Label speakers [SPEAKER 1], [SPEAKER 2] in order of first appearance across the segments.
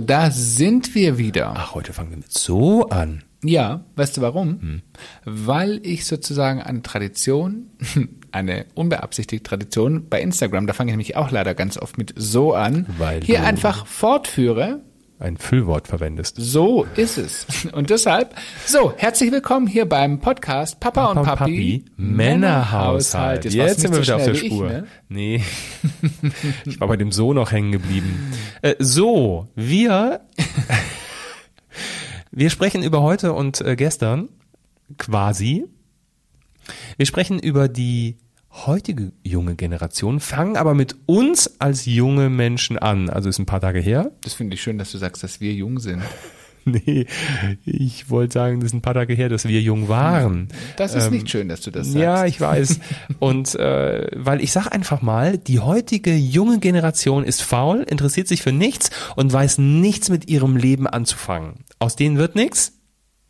[SPEAKER 1] So, da sind wir wieder.
[SPEAKER 2] Ach, heute fangen wir mit so an.
[SPEAKER 1] Ja, weißt du warum? Weil ich sozusagen eine Tradition, eine unbeabsichtigte Tradition bei Instagram, da fange ich nämlich auch leider ganz oft mit so an,
[SPEAKER 2] Weil
[SPEAKER 1] hier einfach fortführe.
[SPEAKER 2] Ein Füllwort verwendest.
[SPEAKER 1] So ist es. Und deshalb, so, herzlich willkommen hier beim Podcast Papa, und Papi,
[SPEAKER 2] Männerhaushalt.
[SPEAKER 1] warst
[SPEAKER 2] Jetzt
[SPEAKER 1] du
[SPEAKER 2] sind wir wieder
[SPEAKER 1] so
[SPEAKER 2] auf der Spur.
[SPEAKER 1] Ich, ne?
[SPEAKER 2] Nee. ich war bei dem So noch hängen geblieben. Äh, so, wir, wir sprechen über heute und äh, gestern, quasi. Wir sprechen über die heutige junge Generation, fangen aber mit uns als junge Menschen an. Also ist ein paar Tage her.
[SPEAKER 1] Das finde ich schön, dass du sagst, dass wir jung sind.
[SPEAKER 2] Nee, ich wollte sagen, das ist ein paar Tage her, dass wir jung waren.
[SPEAKER 1] Das ist nicht schön, dass du das sagst.
[SPEAKER 2] Ähm, Ja, ich weiß. Und äh, weil ich sag einfach mal, die heutige junge Generation ist faul, interessiert sich für nichts und weiß nichts mit ihrem Leben anzufangen. Aus denen wird nichts.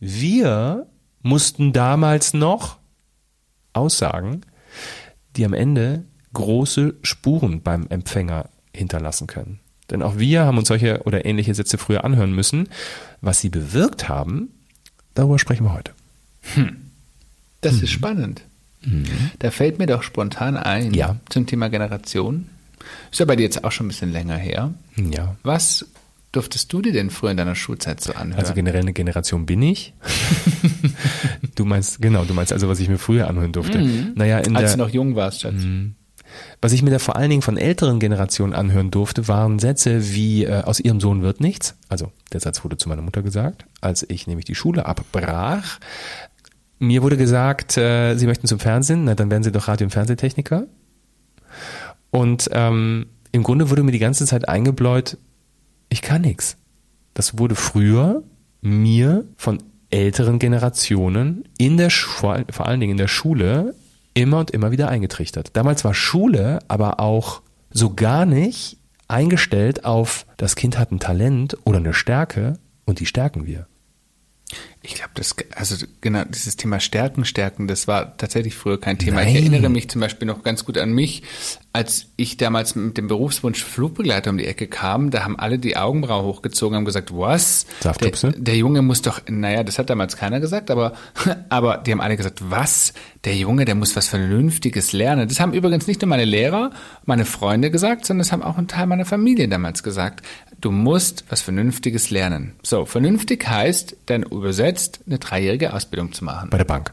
[SPEAKER 2] Wir mussten damals noch Aussagen, die am Ende große Spuren beim Empfänger hinterlassen können. Denn auch wir haben uns solche oder ähnliche Sätze früher anhören müssen. Was sie bewirkt haben, darüber sprechen wir heute.
[SPEAKER 1] Das
[SPEAKER 2] Mhm.
[SPEAKER 1] ist spannend. Da fällt mir doch spontan ein
[SPEAKER 2] Ja.
[SPEAKER 1] zum Thema Generation. Ist ja bei dir jetzt auch schon ein bisschen länger her.
[SPEAKER 2] Ja.
[SPEAKER 1] Was durftest du dir denn früher in deiner Schulzeit so anhören?
[SPEAKER 2] Also generell eine Generation bin ich. du meinst, genau, du meinst also, was ich mir früher anhören durfte. Naja, in
[SPEAKER 1] als
[SPEAKER 2] der,
[SPEAKER 1] du noch jung warst, Schatz.
[SPEAKER 2] was ich mir da vor allen Dingen von älteren Generationen anhören durfte, waren Sätze wie, äh, aus ihrem Sohn wird nichts. Also, der Satz wurde zu meiner Mutter gesagt, als ich nämlich die Schule abbrach. Mir wurde gesagt, äh, sie möchten zum Fernsehen, na dann werden sie doch Radio- und Fernsehtechniker. Und ähm, im Grunde wurde mir die ganze Zeit eingebläut, ich kann nix. Das wurde früher mir von älteren Generationen in der Schu- vor, all- vor allen Dingen in der Schule immer und immer wieder eingetrichtert. Damals war Schule aber auch so gar nicht eingestellt auf das Kind hat ein Talent oder eine Stärke und die stärken wir.
[SPEAKER 1] Ich glaube, das, also genau, dieses Thema Stärken, Stärken, das war tatsächlich früher kein Thema. Ich
[SPEAKER 2] Nein.
[SPEAKER 1] erinnere mich zum Beispiel noch ganz gut an mich, als ich damals mit dem Berufswunsch Flugbegleiter um die Ecke kam, da haben alle die Augenbrauen hochgezogen, haben gesagt, was? Der, der Junge muss doch, naja, das hat damals keiner gesagt, aber, aber die haben alle gesagt, was? Der Junge, der muss was Vernünftiges lernen. Das haben übrigens nicht nur meine Lehrer, meine Freunde gesagt, sondern das haben auch ein Teil meiner Familie damals gesagt. Du musst was Vernünftiges lernen. So, vernünftig heißt dann übersetzt, eine dreijährige Ausbildung zu machen.
[SPEAKER 2] Bei der Bank.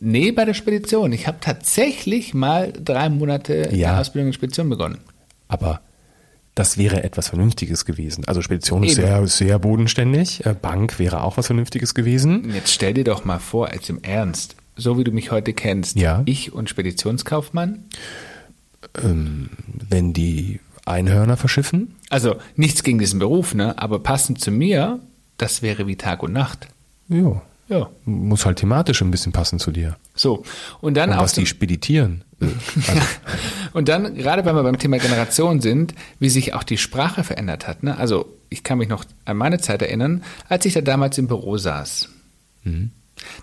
[SPEAKER 1] Nee, bei der Spedition. Ich habe tatsächlich mal drei Monate
[SPEAKER 2] Ja.
[SPEAKER 1] eine Ausbildung in Spedition begonnen.
[SPEAKER 2] Aber das wäre etwas Vernünftiges gewesen. Also Spedition ist
[SPEAKER 1] Eben.
[SPEAKER 2] sehr, sehr bodenständig. Äh, Bank wäre auch was Vernünftiges gewesen.
[SPEAKER 1] Jetzt stell dir doch mal vor, als im Ernst, so wie du mich heute kennst,
[SPEAKER 2] Ja.
[SPEAKER 1] ich und Speditionskaufmann,
[SPEAKER 2] Wenn die Einhörner verschiffen,
[SPEAKER 1] also nichts gegen diesen Beruf, ne, aber passend zu mir, das wäre wie Tag und Nacht.
[SPEAKER 2] ja,
[SPEAKER 1] Ja,
[SPEAKER 2] muss halt thematisch ein bisschen passen zu dir.
[SPEAKER 1] so. Und dann
[SPEAKER 2] Und
[SPEAKER 1] auch
[SPEAKER 2] was die speditieren.
[SPEAKER 1] Und dann, gerade wenn wir beim Thema Generation sind, wie sich auch die Sprache verändert hat. Ne? Also ich kann mich noch an meine Zeit erinnern, als ich da damals im Büro saß.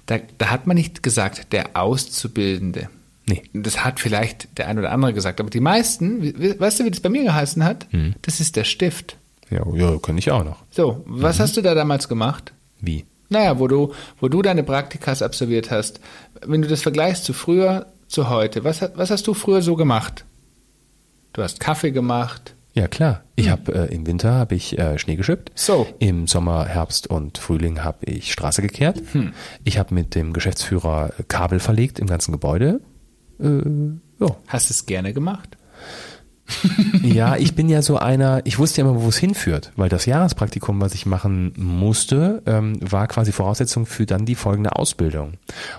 [SPEAKER 1] Da, da hat man nicht gesagt, der Auszubildende.
[SPEAKER 2] Nee.
[SPEAKER 1] Das hat vielleicht der ein oder andere gesagt, aber die meisten, weißt du, wie das bei mir geheißen hat? Das ist der Stift.
[SPEAKER 2] ja, ja, kann ich auch noch.
[SPEAKER 1] So, was hast du da damals gemacht?
[SPEAKER 2] Wie?
[SPEAKER 1] Naja, wo du, wo du deine Praktikas absolviert hast, wenn du das vergleichst zu früher, zu heute, was, was hast du früher so gemacht? Du hast Kaffee gemacht.
[SPEAKER 2] Ja, klar. Ich habe äh, im Winter habe ich äh, Schnee geschippt.
[SPEAKER 1] So.
[SPEAKER 2] Im Sommer, Herbst und Frühling habe ich Straße gekehrt. Ich habe mit dem Geschäftsführer Kabel verlegt im ganzen Gebäude. Äh, ja.
[SPEAKER 1] Hast es gerne gemacht?
[SPEAKER 2] Ja, ich bin ja so einer, ich wusste ja immer, wo es hinführt, weil das Jahrespraktikum, was ich machen musste, ähm, war quasi Voraussetzung für dann die folgende Ausbildung.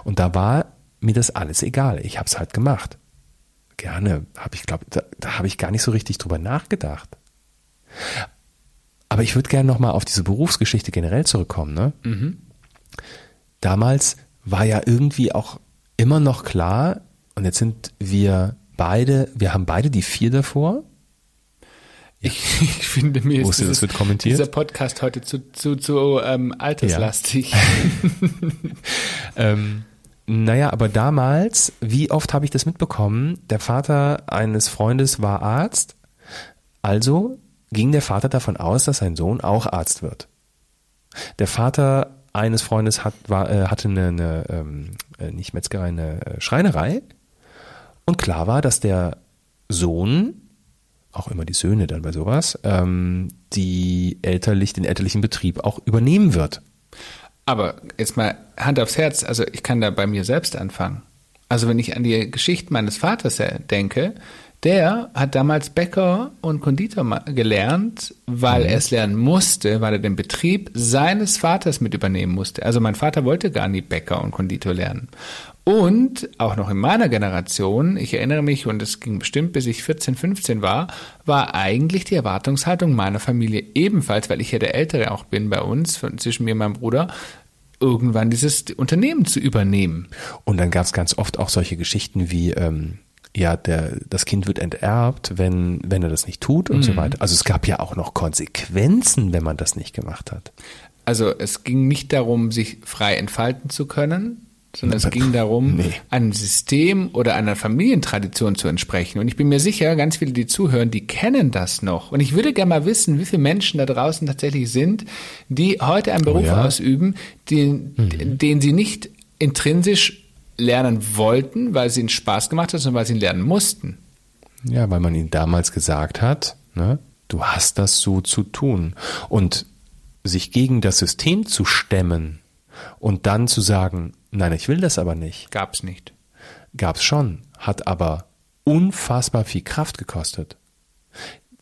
[SPEAKER 2] Und da war mir das alles egal. Ich habe es halt gemacht. Gerne, habe ich glaube, da, da habe ich gar nicht so richtig drüber nachgedacht. Aber ich würde gerne noch mal auf diese Berufsgeschichte generell zurückkommen. Ne? Damals war ja irgendwie auch immer noch klar, und jetzt sind wir beide, wir haben beide die vier davor.
[SPEAKER 1] Ich, ich finde mir ist dieses- dieser Podcast heute zu, zu, zu ähm, alterslastig.
[SPEAKER 2] Ähm, naja, aber damals, wie oft habe ich das mitbekommen? Der Vater eines Freundes war Arzt, also ging der Vater davon aus, dass sein Sohn auch Arzt wird. Der Vater eines Freundes hat, war, äh, hatte eine, eine ähm, äh, nicht Metzgerei, eine äh, Schreinerei. Und klar war, dass der Sohn, auch immer die Söhne dann bei sowas, ähm, die elterlich, den elterlichen Betrieb auch übernehmen wird.
[SPEAKER 1] Aber jetzt mal Hand aufs Herz, also ich kann da bei mir selbst anfangen. Also wenn ich an die Geschichte meines Vaters denke, der hat damals Bäcker und Konditor gelernt, weil mhm. er es lernen musste, weil er den Betrieb seines Vaters mit übernehmen musste. Also mein Vater wollte gar nie Bäcker und Konditor lernen. Und auch noch in meiner Generation, ich erinnere mich, und es ging bestimmt bis ich 14, 15 war, war eigentlich die Erwartungshaltung meiner Familie ebenfalls, weil ich ja der Ältere auch bin bei uns, zwischen mir und meinem Bruder, irgendwann dieses Unternehmen zu übernehmen.
[SPEAKER 2] Und dann gab es ganz oft auch solche Geschichten wie, ähm, ja, der, das Kind wird enterbt, wenn, wenn er das nicht tut und mhm. so weiter. Also es gab ja auch noch Konsequenzen, wenn man das nicht gemacht hat.
[SPEAKER 1] Also es ging nicht darum, sich frei entfalten zu können, sondern es ging darum, nee. einem System oder einer Familientradition zu entsprechen. Und ich bin mir sicher, ganz viele, die zuhören, die kennen das noch. Und ich würde gerne mal wissen, wie viele Menschen da draußen tatsächlich sind, die heute einen Beruf oh ja? ausüben, den, mhm. den sie nicht intrinsisch lernen wollten, weil es ihnen Spaß gemacht hat, sondern weil sie ihn lernen mussten.
[SPEAKER 2] Ja, weil man ihnen damals gesagt hat, ne, du hast das so zu tun. Und sich gegen das System zu stemmen und dann zu sagen, nein, ich will das aber nicht.
[SPEAKER 1] Gab's nicht.
[SPEAKER 2] Gab's schon, hat aber unfassbar viel Kraft gekostet.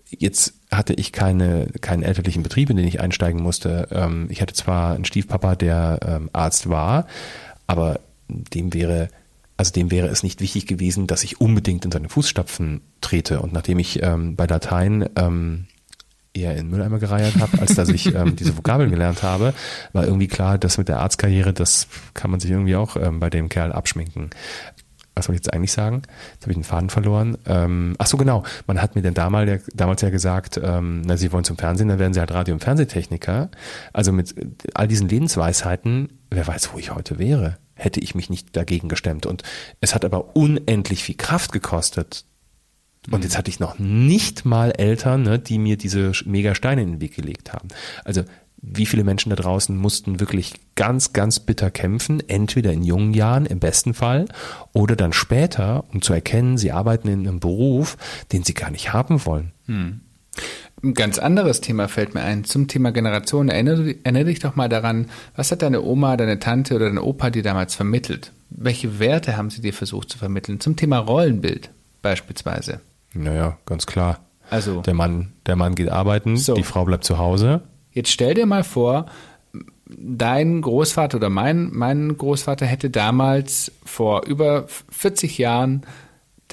[SPEAKER 2] Jetzt hatte ich keine, keinen elterlichen Betrieb, in den ich einsteigen musste. Ähm, ich hatte zwar einen Stiefpapa, der ähm, Arzt war, aber dem wäre, also dem wäre es nicht wichtig gewesen, dass ich unbedingt in seine Fußstapfen trete. Und nachdem ich ähm, bei Latein ähm, eher in Mülleimer gereiert habe, als dass ich ähm, diese Vokabeln gelernt habe, war irgendwie klar, dass mit der Arztkarriere, das kann man sich irgendwie auch ähm, bei dem Kerl abschminken. Was soll ich jetzt eigentlich sagen? Jetzt habe ich den Faden verloren. Ähm, ach so, genau. Man hat mir denn damals, damals ja gesagt, ähm, na, Sie wollen zum Fernsehen, dann werden Sie halt Radio- und Fernsehtechniker. Also mit all diesen Lebensweisheiten, wer weiß, wo ich heute wäre hätte ich mich nicht dagegen gestemmt. Und es hat aber unendlich viel Kraft gekostet. Und jetzt hatte ich noch nicht mal Eltern, ne, die mir diese mega Steine in den Weg gelegt haben. Also wie viele Menschen da draußen mussten wirklich ganz, ganz bitter kämpfen, entweder in jungen Jahren im besten Fall oder dann später, um zu erkennen, sie arbeiten in einem Beruf, den sie gar nicht haben wollen. Hm.
[SPEAKER 1] Ein ganz anderes Thema fällt mir ein zum Thema Generation. Erinnere, erinnere dich doch mal daran, was hat deine Oma, deine Tante oder dein Opa dir damals vermittelt? Welche Werte haben sie dir versucht zu vermitteln? Zum Thema Rollenbild beispielsweise.
[SPEAKER 2] Naja, ganz klar. Also der Mann, der Mann geht arbeiten, so. die Frau bleibt zu Hause.
[SPEAKER 1] Jetzt stell dir mal vor, dein Großvater oder mein, mein Großvater hätte damals vor über 40 Jahren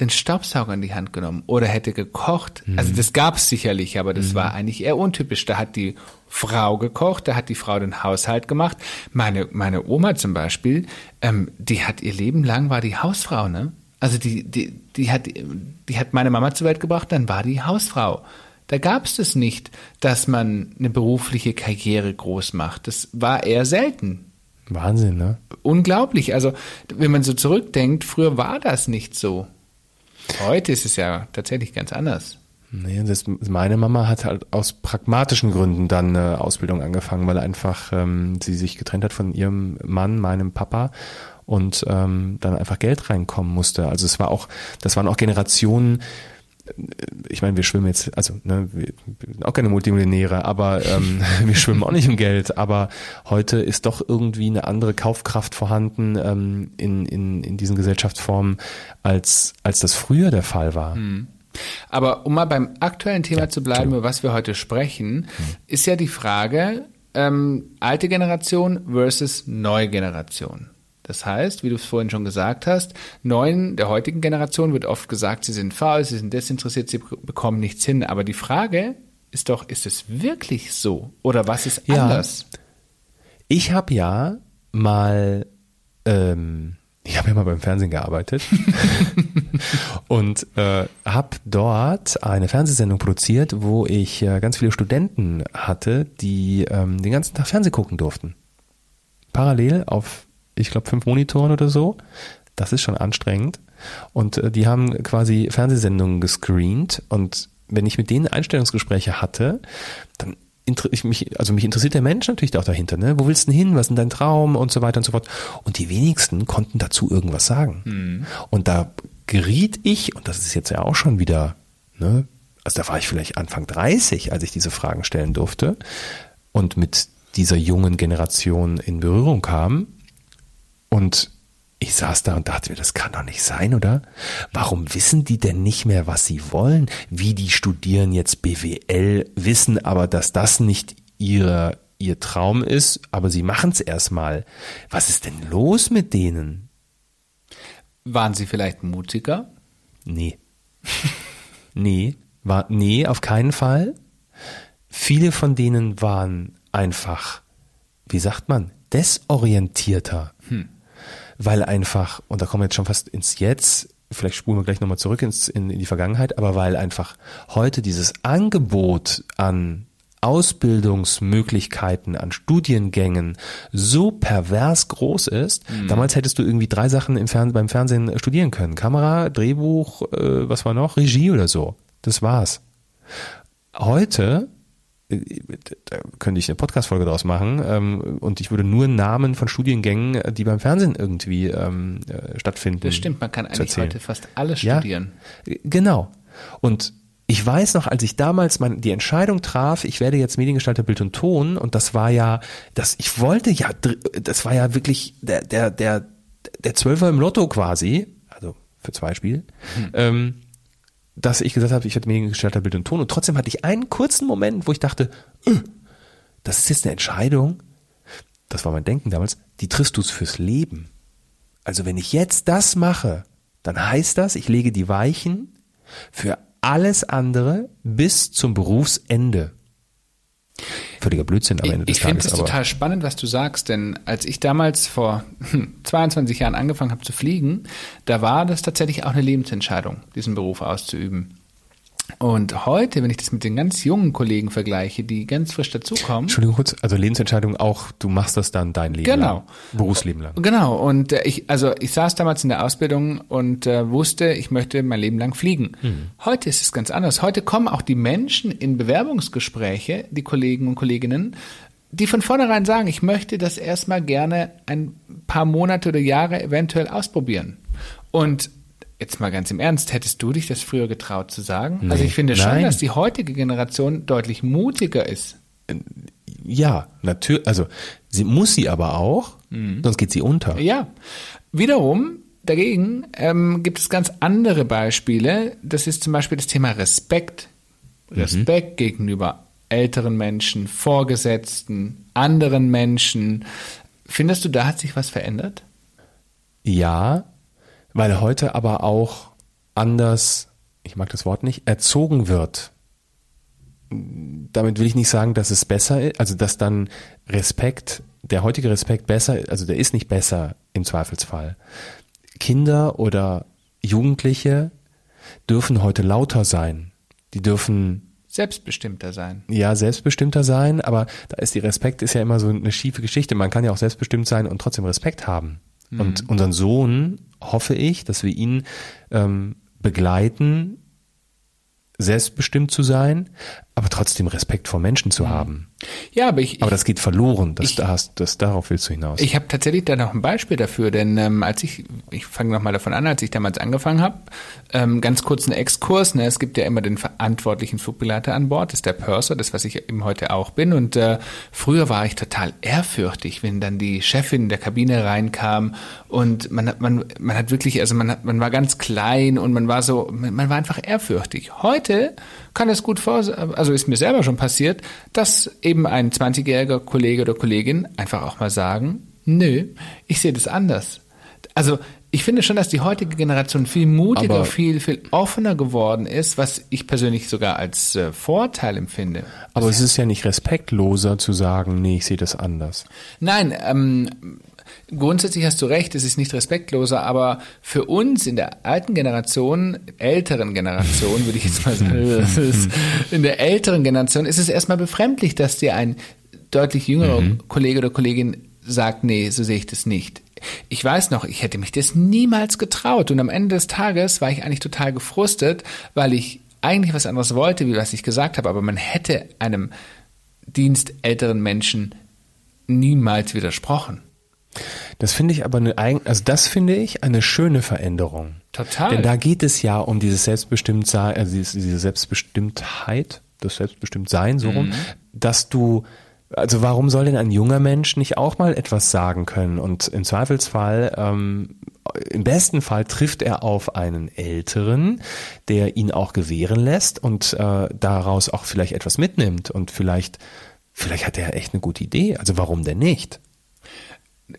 [SPEAKER 1] den Staubsauger in die Hand genommen oder hätte gekocht. Mhm. Also das gab es sicherlich, aber das mhm. war eigentlich eher untypisch. Da hat die Frau gekocht, da hat die Frau den Haushalt gemacht. Meine, meine Oma zum Beispiel, ähm, die hat ihr Leben lang war die Hausfrau, ne? Also die, die, die hat, die hat meine Mama zur Welt gebracht, dann war die Hausfrau. Da gab es das nicht, dass man eine berufliche Karriere groß macht. Das war eher selten.
[SPEAKER 2] Wahnsinn, ne?
[SPEAKER 1] Unglaublich. Also, wenn man so zurückdenkt, früher war das nicht so. Heute ist es ja tatsächlich ganz anders.
[SPEAKER 2] Nee, das, meine Mama hat halt aus pragmatischen Gründen dann eine Ausbildung angefangen, weil einfach ähm, sie sich getrennt hat von ihrem Mann, meinem Papa und ähm, dann einfach Geld reinkommen musste. Also es war auch, das waren auch Generationen, ich meine, wir schwimmen jetzt, also ne, wir sind auch keine Multimillionäre, aber ähm, wir schwimmen auch nicht im Geld. Aber heute ist doch irgendwie eine andere Kaufkraft vorhanden ähm, in, in, in diesen Gesellschaftsformen, als, als das früher der Fall war. Hm.
[SPEAKER 1] Aber um mal beim aktuellen Thema ja, zu bleiben, über was wir heute sprechen, hm. ist ja die Frage, ähm, alte Generation versus neue Generation. Das heißt, wie du es vorhin schon gesagt hast, neuen der heutigen Generation wird oft gesagt, sie sind faul, sie sind desinteressiert, sie bekommen nichts hin. Aber die Frage ist doch, ist es wirklich so? Oder was ist ja. anders?
[SPEAKER 2] Ich habe ja mal, ähm, ich habe ja mal beim Fernsehen gearbeitet und äh, habe dort eine Fernsehsendung produziert, wo ich äh, ganz viele Studenten hatte, die ähm, den ganzen Tag Fernsehen gucken durften. Parallel auf ich glaube, fünf Monitoren oder so. Das ist schon anstrengend. Und äh, die haben quasi Fernsehsendungen gescreent und wenn ich mit denen Einstellungsgespräche hatte, dann ich mich, also mich interessiert der Mensch natürlich auch dahinter, ne? Wo willst du denn hin? Was ist denn dein Traum? Und so weiter und so fort. Und die wenigsten konnten dazu irgendwas sagen. Und da geriet ich, und das ist jetzt ja auch schon wieder, ne? Also da war ich vielleicht Anfang 30, als ich diese Fragen stellen durfte und mit dieser jungen Generation in Berührung kam. Und ich saß da und dachte mir, das kann doch nicht sein, oder? Warum wissen die denn nicht mehr, was sie wollen? Wie die studieren jetzt BWL, wissen aber, dass das nicht ihre, ihr Traum ist, aber sie machen es erstmal. Was ist denn los mit denen?
[SPEAKER 1] Waren Sie vielleicht mutiger?
[SPEAKER 2] Nee. nee, war, nee, auf keinen Fall. Viele von denen waren einfach, wie sagt man, desorientierter. Weil einfach, und da kommen wir jetzt schon fast ins Jetzt, vielleicht spulen wir gleich nochmal zurück ins, in, in die Vergangenheit, aber weil einfach heute dieses Angebot an Ausbildungsmöglichkeiten, an Studiengängen so pervers groß ist. Damals hättest du irgendwie drei Sachen im Fern beim Fernsehen studieren können. Kamera, Drehbuch, äh, was war noch? Regie oder so. Das war's. Heute da könnte ich eine Podcast-Folge draus machen ähm, und ich würde nur Namen von Studiengängen, äh, die beim Fernsehen irgendwie ähm, äh, stattfinden.
[SPEAKER 1] Das stimmt, man kann eigentlich heute fast alles
[SPEAKER 2] Ja.
[SPEAKER 1] studieren.
[SPEAKER 2] Äh, Genau. Und ich weiß noch, als ich damals mein, die Entscheidung traf, ich werde jetzt Mediengestalter Bild und Ton und das war ja, das, ich wollte ja, das war ja wirklich der, der, der, der Zwölfer im Lotto quasi, also für zwei Spiele, ähm, dass ich gesagt habe, ich werde Mediengestalter Bild und Ton und trotzdem hatte ich einen kurzen Moment, wo ich dachte, äh, das ist jetzt eine Entscheidung, das war mein Denken damals, die triffst du fürs Leben. Also wenn ich jetzt das mache, dann heißt das, ich lege die Weichen für alles andere bis zum Berufsende. Völliger Blödsinn am
[SPEAKER 1] Ich,
[SPEAKER 2] Ende des
[SPEAKER 1] ich finde
[SPEAKER 2] Tages.
[SPEAKER 1] es
[SPEAKER 2] aber
[SPEAKER 1] total spannend, was du sagst, denn als ich damals vor hm, 22 Jahren angefangen habe zu fliegen, da war das tatsächlich auch eine Lebensentscheidung, diesen Beruf auszuüben. Und heute, wenn ich das mit den ganz jungen Kollegen vergleiche, die ganz frisch dazukommen,
[SPEAKER 2] Entschuldigung kurz, also Lebensentscheidung auch, du machst das dann dein Leben
[SPEAKER 1] Genau.
[SPEAKER 2] lang. Berufsleben lang.
[SPEAKER 1] Genau, und äh, ich, also ich saß damals in der Ausbildung und äh, wusste, ich möchte mein Leben lang fliegen. Heute ist es ganz anders. Heute kommen auch die Menschen in Bewerbungsgespräche, die Kollegen und Kolleginnen, die von vornherein sagen, ich möchte das erstmal gerne ein paar Monate oder Jahre eventuell ausprobieren. Und jetzt mal ganz im Ernst, hättest du dich das früher getraut zu sagen? also
[SPEAKER 2] Nee.
[SPEAKER 1] ich finde schon,
[SPEAKER 2] Nein.
[SPEAKER 1] dass die heutige Generation deutlich mutiger ist.
[SPEAKER 2] Ja, natürlich, also sie muss sie aber auch, sonst geht sie unter.
[SPEAKER 1] Ja, wiederum dagegen ähm, gibt es ganz andere Beispiele. Das ist zum Beispiel das Thema Respekt. Respekt gegenüber älteren Menschen, Vorgesetzten, anderen Menschen. Findest du, da hat sich was verändert?
[SPEAKER 2] Ja, weil heute aber auch anders, ich mag das Wort nicht, erzogen wird. Damit will ich nicht sagen, dass es besser ist, also dass dann Respekt, der heutige Respekt besser, also der ist nicht besser im Zweifelsfall. Kinder oder Jugendliche dürfen heute lauter sein. Die dürfen
[SPEAKER 1] Selbstbestimmter sein.
[SPEAKER 2] ja selbstbestimmter sein, aber da ist die Respekt ist ja immer so eine schiefe Geschichte. Man kann ja auch selbstbestimmt sein und trotzdem Respekt haben. Und unseren Sohn hoffe ich, dass wir ihn ähm, begleiten, selbstbestimmt zu sein, aber trotzdem Respekt vor Menschen zu haben.
[SPEAKER 1] Ja, aber ich,
[SPEAKER 2] Aber das geht verloren. Das,
[SPEAKER 1] Ich-
[SPEAKER 2] da hast, das, darauf willst du hinaus.
[SPEAKER 1] Ich habe tatsächlich da noch ein Beispiel dafür, denn ähm, als ich, ich fange nochmal davon an, als ich damals angefangen habe, ähm, ganz kurz einen Exkurs, ne, es gibt ja immer den verantwortlichen Flugpiloten an Bord, das ist der Purser, das was ich eben heute auch bin und äh, früher war ich total ehrfürchtig, wenn dann die Chefin der Kabine reinkam und man hat, man, man hat wirklich, also man hat, man war ganz klein und man war so, man, man war einfach ehrfürchtig. Heute kann es gut vor, also ist mir selber schon passiert, dass eben ein 20-jähriger Kollege oder Kollegin einfach auch mal sagen, nö, ich sehe das anders. Also ich finde schon, dass die heutige Generation viel mutiger,
[SPEAKER 2] Aber-
[SPEAKER 1] viel, viel offener geworden ist, was ich persönlich sogar als äh, Vorteil empfinde.
[SPEAKER 2] aber es ist ja nicht respektloser zu sagen, nee, ich sehe das anders.
[SPEAKER 1] Nein, ähm, grundsätzlich hast du recht, es ist nicht respektloser, aber für uns in der alten Generation, älteren Generation, würde ich jetzt mal sagen, ist, in der älteren Generation ist es erstmal befremdlich, dass dir ein deutlich jüngerer Kollege oder Kollegin sagt, nee, so sehe ich das nicht. Ich weiß noch, ich hätte mich das niemals getraut und am Ende des Tages war ich eigentlich total gefrustet, weil ich eigentlich was anderes wollte, wie was ich gesagt habe, aber man hätte einem dienstälteren Menschen niemals widersprochen.
[SPEAKER 2] Das finde ich aber eine, also das finde ich eine schöne Veränderung.
[SPEAKER 1] Total.
[SPEAKER 2] Denn da geht es ja um dieses Selbstbestimmtsein, also diese Selbstbestimmtheit, das Selbstbestimmtsein, so rum, mhm. dass du, also warum soll denn ein junger Mensch nicht auch mal etwas sagen können? Und im Zweifelsfall, ähm, im besten Fall trifft er auf einen Älteren, der ihn auch gewähren lässt und äh, daraus auch vielleicht etwas mitnimmt und vielleicht, vielleicht hat er echt eine gute Idee. Also warum denn nicht?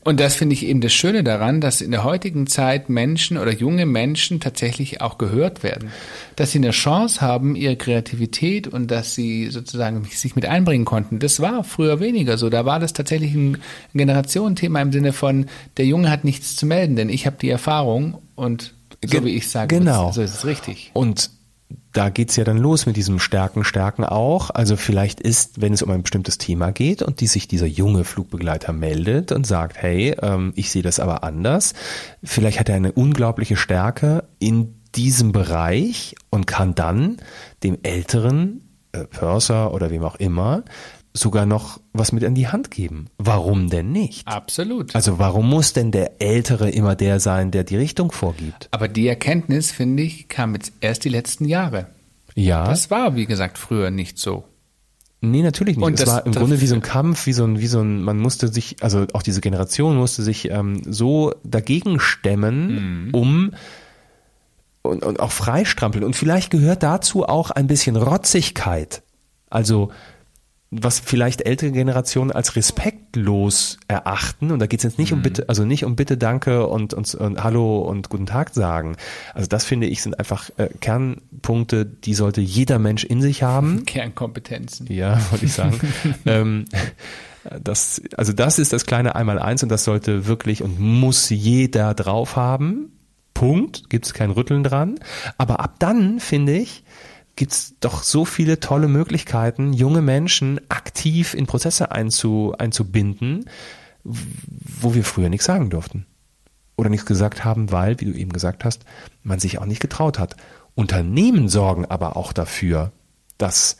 [SPEAKER 1] Und das finde ich eben das Schöne daran, dass in der heutigen Zeit Menschen oder junge Menschen tatsächlich auch gehört werden. Dass sie eine Chance haben, ihre Kreativität und dass sie sozusagen sich mit einbringen konnten. Das war früher weniger so. Da war das tatsächlich ein Generationenthema im Sinne von, der Junge hat nichts zu melden, denn ich habe die Erfahrung und so wie ich sage,
[SPEAKER 2] genau.
[SPEAKER 1] so ist es richtig.
[SPEAKER 2] Und da geht's ja dann los mit diesem Stärken, Stärken auch. Also vielleicht ist, wenn es um ein bestimmtes Thema geht und die sich dieser junge Flugbegleiter meldet und sagt, hey, ähm, ich sehe das aber anders, vielleicht hat er eine unglaubliche Stärke in diesem Bereich und kann dann dem älteren äh, Purser oder wem auch immer sogar noch was mit an die Hand geben. Warum denn nicht?
[SPEAKER 1] Absolut.
[SPEAKER 2] Also warum muss denn der Ältere immer der sein, der die Richtung vorgibt?
[SPEAKER 1] Aber die Erkenntnis, finde ich, kam jetzt erst die letzten Jahre.
[SPEAKER 2] Ja.
[SPEAKER 1] Das war, wie gesagt, früher nicht so.
[SPEAKER 2] Nee, natürlich nicht.
[SPEAKER 1] Und
[SPEAKER 2] es
[SPEAKER 1] das
[SPEAKER 2] war im Grunde wie so ein Kampf, wie so ein, wie so ein, man musste sich, also auch diese Generation musste sich ähm, so dagegen stemmen, um und, und auch freistrampeln. Und vielleicht gehört dazu auch ein bisschen Rotzigkeit. Also was vielleicht ältere Generationen als respektlos erachten. Und da geht es jetzt nicht um bitte, also nicht um bitte, danke und, und, und Hallo und guten Tag sagen. Also das finde ich sind einfach äh, Kernpunkte, die sollte jeder Mensch in sich haben.
[SPEAKER 1] Kernkompetenzen.
[SPEAKER 2] Ja, wollte ich sagen. ähm, das, also das ist das kleine Einmaleins und das sollte wirklich und muss jeder drauf haben. Punkt. Gibt es kein Rütteln dran. Aber ab dann, finde ich, gibt es doch so viele tolle Möglichkeiten, junge Menschen aktiv in Prozesse einzu, einzubinden, wo wir früher nichts sagen durften. Oder nichts gesagt haben, weil, wie du eben gesagt hast, man sich auch nicht getraut hat. Unternehmen sorgen aber auch dafür, dass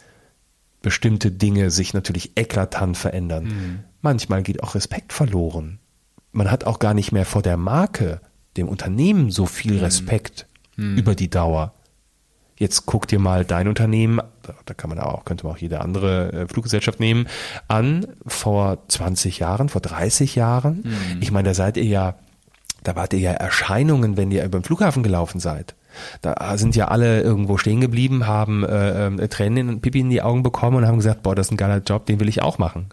[SPEAKER 2] bestimmte Dinge sich natürlich eklatant verändern. Manchmal geht auch Respekt verloren. Man hat auch gar nicht mehr vor der Marke, dem Unternehmen so viel Respekt über die Dauer. Jetzt guck dir mal dein Unternehmen, da- kann man auch, könnte man auch jede andere äh, Fluggesellschaft nehmen, an vor 20 Jahren, vor 30 Jahren. Ich meine, da seid ihr ja, da wart ihr ja Erscheinungen, wenn ihr über den Flughafen gelaufen seid. Da sind ja alle irgendwo stehen geblieben, haben äh, äh, Tränen und Pipi in die Augen bekommen und haben gesagt, boah, das ist ein geiler Job, den will ich auch machen.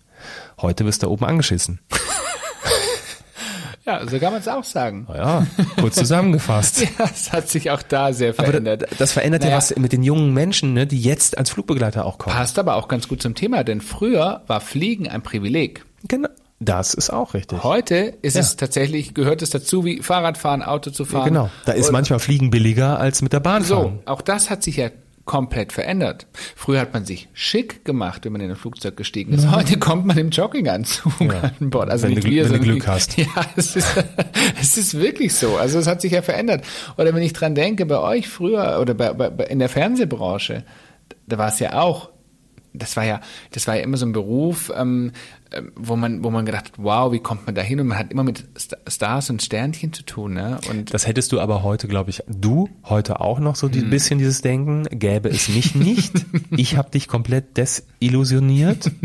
[SPEAKER 2] Heute wirst du da oben angeschissen.
[SPEAKER 1] Ja, so kann man es auch sagen.
[SPEAKER 2] Ja, kurz zusammengefasst.
[SPEAKER 1] Ja, es hat sich auch da sehr
[SPEAKER 2] Aber
[SPEAKER 1] verändert.
[SPEAKER 2] da- das verändert ja
[SPEAKER 1] Naja.
[SPEAKER 2] was mit den jungen Menschen, ne, die jetzt als Flugbegleiter auch kommen.
[SPEAKER 1] Passt aber auch ganz gut zum Thema, denn früher war Fliegen ein Privileg.
[SPEAKER 2] Genau. Das ist auch richtig.
[SPEAKER 1] Heute ist
[SPEAKER 2] Ja.
[SPEAKER 1] es tatsächlich, gehört es dazu, wie Fahrradfahren, Auto zu fahren.
[SPEAKER 2] Genau. Da ist
[SPEAKER 1] Und
[SPEAKER 2] manchmal Fliegen billiger als mit der Bahn fahren.
[SPEAKER 1] So, auch das hat sich ja komplett verändert. Früher hat man sich schick gemacht, wenn man in ein Flugzeug gestiegen ist. Heute kommt man im Jogginganzug an Bord. Also
[SPEAKER 2] Wenn
[SPEAKER 1] nicht
[SPEAKER 2] du-
[SPEAKER 1] wir,
[SPEAKER 2] wenn du Glück hast.
[SPEAKER 1] Ja, es ist, es ist wirklich so. Also es hat sich ja verändert. Oder wenn ich dran denke, bei euch früher oder bei, bei- in der Fernsehbranche, da war es ja auch, das war ja, das war ja immer so ein Beruf, ähm, ähm, wo man, wo man gedacht hat, wow, wie kommt man da hin? Und man hat immer mit Sta- Stars und Sternchen zu tun, ne? Und
[SPEAKER 2] Das hättest du aber heute, glaube ich, du heute auch noch so ein
[SPEAKER 1] Hm.
[SPEAKER 2] bisschen dieses Denken, gäbe es mich nicht. ich habe dich komplett desillusioniert.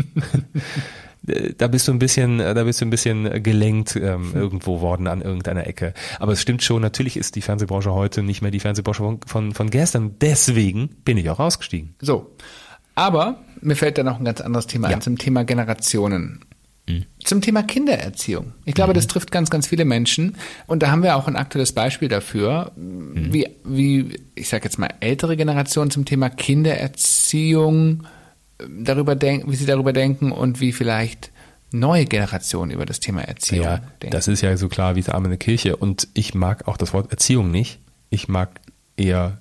[SPEAKER 2] Da bist du ein bisschen, da bist du ein bisschen gelenkt ähm, irgendwo worden an irgendeiner Ecke. Aber es stimmt schon, natürlich ist die Fernsehbranche heute nicht mehr die Fernsehbranche von, von, von gestern. Deswegen bin ich auch ausgestiegen.
[SPEAKER 1] So. Aber mir fällt da noch ein ganz anderes Thema
[SPEAKER 2] Ja.
[SPEAKER 1] ein, zum Thema Generationen. Zum Thema Kindererziehung. Ich glaube, das trifft ganz, ganz viele Menschen. Und da haben wir auch ein aktuelles Beispiel dafür, wie, wie, ich sage jetzt mal, ältere Generationen zum Thema Kindererziehung äh, darüber denken, wie sie darüber denken und wie vielleicht neue Generationen über das Thema Erziehung
[SPEAKER 2] Ja,
[SPEAKER 1] denken.
[SPEAKER 2] das ist ja so klar wie das Arme in der Kirche. Und ich mag auch das Wort Erziehung nicht. Ich mag eher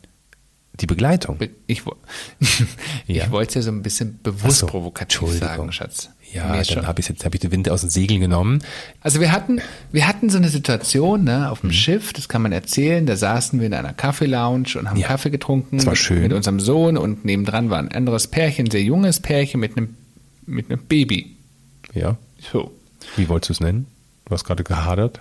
[SPEAKER 2] die Begleitung.
[SPEAKER 1] Be- Ich, wo-
[SPEAKER 2] Ja.
[SPEAKER 1] ich wollte es ja so ein bisschen bewusst
[SPEAKER 2] so,
[SPEAKER 1] provokativ sagen, Schatz.
[SPEAKER 2] Ja, dann habe ich jetzt habe ich den Wind aus den Segeln genommen.
[SPEAKER 1] Also wir hatten, wir hatten so eine Situation ne, auf dem
[SPEAKER 2] Mhm.
[SPEAKER 1] Schiff, das kann man erzählen, da saßen wir in einer Kaffeelounge und haben
[SPEAKER 2] Ja.
[SPEAKER 1] Kaffee getrunken
[SPEAKER 2] Das war
[SPEAKER 1] mit,
[SPEAKER 2] schön.
[SPEAKER 1] mit unserem Sohn und nebendran war ein anderes Pärchen, ein sehr junges Pärchen mit einem, mit einem Baby.
[SPEAKER 2] Ja.
[SPEAKER 1] So.
[SPEAKER 2] Wie wolltest du es nennen? Du hast gerade gehadert.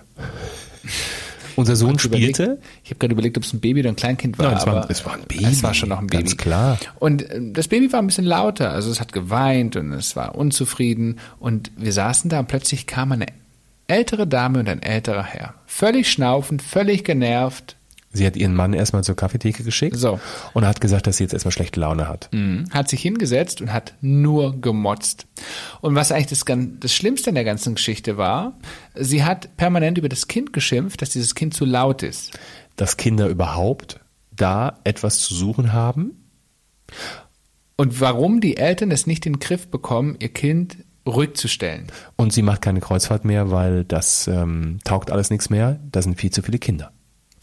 [SPEAKER 2] Unser Sohn
[SPEAKER 1] Überlegt-
[SPEAKER 2] spielte.
[SPEAKER 1] Ich habe gerade überlegt, ob es ein Baby oder ein Kleinkind war.
[SPEAKER 2] Nein, es war- es war ein Baby,
[SPEAKER 1] Es war schon noch ein Baby.
[SPEAKER 2] ganz klar.
[SPEAKER 1] Und äh, das Baby war ein bisschen lauter. Also es hat geweint und es war unzufrieden. Und wir saßen da und plötzlich kam eine ältere Dame und ein älterer Herr. Völlig schnaufend, völlig genervt.
[SPEAKER 2] Sie hat ihren Mann erstmal zur Kaffeetheke geschickt
[SPEAKER 1] So.
[SPEAKER 2] und hat gesagt, dass sie jetzt erstmal schlechte Laune hat.
[SPEAKER 1] Mhm. Hat sich hingesetzt und hat nur gemotzt. Und was eigentlich das, das Schlimmste in der ganzen Geschichte war, sie hat permanent über das Kind geschimpft, dass dieses Kind zu laut ist.
[SPEAKER 2] Dass Kinder überhaupt da etwas zu suchen haben.
[SPEAKER 1] Und warum die Eltern es nicht in den Griff bekommen, ihr Kind ruhig zu stellen.
[SPEAKER 2] Und sie macht keine Kreuzfahrt mehr, weil das ähm, taugt alles nichts mehr. Da sind viel zu viele Kinder.